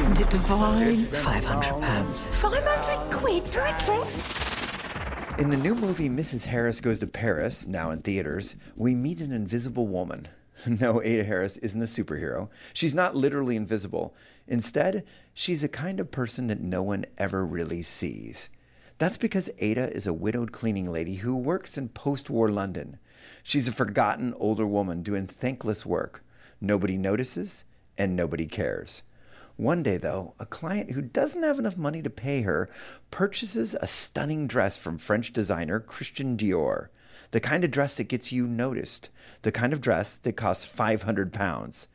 Isn't it divine? Five hundred pounds. Five hundred quid for a dress? In the new movie Mrs. Harris Goes to Paris, now in theaters, we meet an invisible woman. No, Ada Harris isn't a superhero. She's not literally invisible. Instead, she's a kind of person that no one ever really sees. That's because Ada is a widowed cleaning lady who works in post war London. She's a forgotten older woman doing thankless work. Nobody notices and nobody cares. One day, though, a client who doesn't have enough money to pay her purchases a stunning dress from French designer Christian Dior. The kind of dress that gets you noticed. The kind of dress that costs 500 pounds.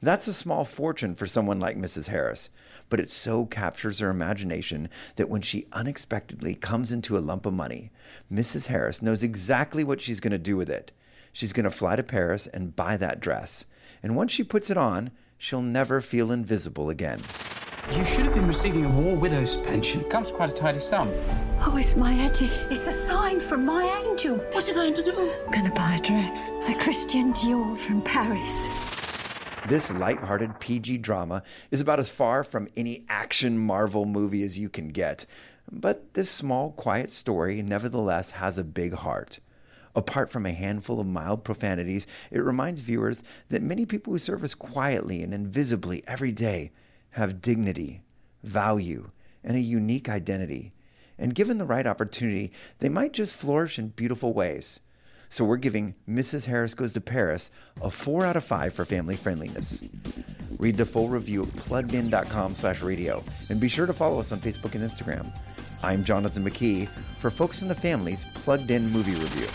That's a small fortune for someone like Mrs. Harris, but it so captures her imagination that when she unexpectedly comes into a lump of money, Mrs. Harris knows exactly what she's going to do with it. She's going to fly to Paris and buy that dress. And once she puts it on, she'll never feel invisible again. You should have been receiving a war widow's pension. It Comes quite a tidy sum. Oh, it's my Eddie. It's a sign from my angel. What are you going to do? I'm gonna buy a dress. A Christian Dior from Paris. This light-hearted PG drama is about as far from any action Marvel movie as you can get. But this small, quiet story nevertheless has a big heart. Apart from a handful of mild profanities, it reminds viewers that many people who serve us quietly and invisibly every day have dignity, value, and a unique identity. And given the right opportunity, they might just flourish in beautiful ways. So we're giving Mrs. Harris Goes to Paris a 4 out of 5 for family friendliness. Read the full review at pluggedin.com slash radio and be sure to follow us on Facebook and Instagram. I'm Jonathan McKee for Focus on the Family's Plugged In Movie Review.